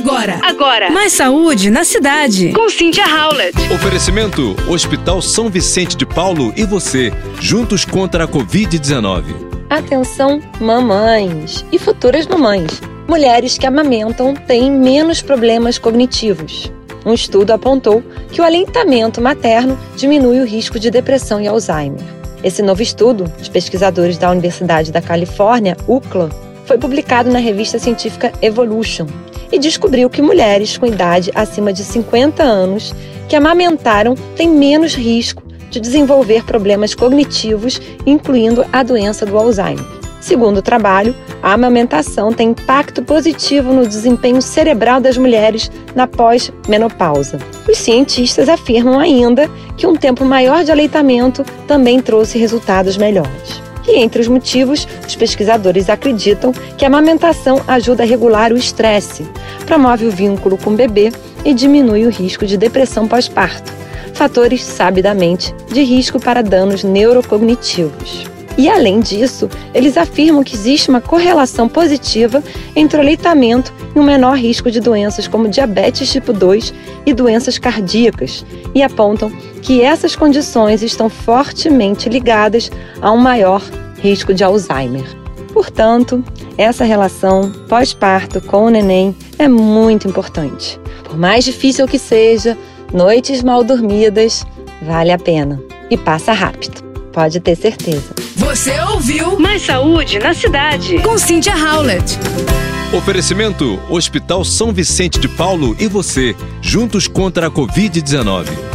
Agora. Agora. Mais saúde na cidade. Com Cynthia Howlett. Oferecimento: Hospital São Vicente de Paulo e você, juntos contra a Covid-19. Atenção, mamães e futuras mamães. Mulheres que amamentam têm menos problemas cognitivos. Um estudo apontou que o alentamento materno diminui o risco de depressão e Alzheimer. Esse novo estudo, de pesquisadores da Universidade da Califórnia, UCLA, foi publicado na revista científica Evolution e descobriu que mulheres com idade acima de 50 anos que amamentaram têm menos risco de desenvolver problemas cognitivos, incluindo a doença do Alzheimer. Segundo o trabalho, a amamentação tem impacto positivo no desempenho cerebral das mulheres na pós-menopausa. Os cientistas afirmam ainda que um tempo maior de aleitamento também trouxe resultados melhores. E entre os motivos, os pesquisadores acreditam que a amamentação ajuda a regular o estresse, promove o vínculo com o bebê e diminui o risco de depressão pós-parto, fatores sabidamente de risco para danos neurocognitivos. E além disso, eles afirmam que existe uma correlação positiva entre o aleitamento e um menor risco de doenças como diabetes tipo 2 e doenças cardíacas, e apontam que essas condições estão fortemente ligadas a um maior risco de Alzheimer. Portanto, essa relação pós-parto com o neném é muito importante. Por mais difícil que seja, noites mal dormidas vale a pena e passa rápido. Pode ter certeza. Você ouviu Mais saúde na cidade. com Cynthia Howlett. Oferecimento: Hospital São Vicente de Paulo e você, juntos contra a Covid-19.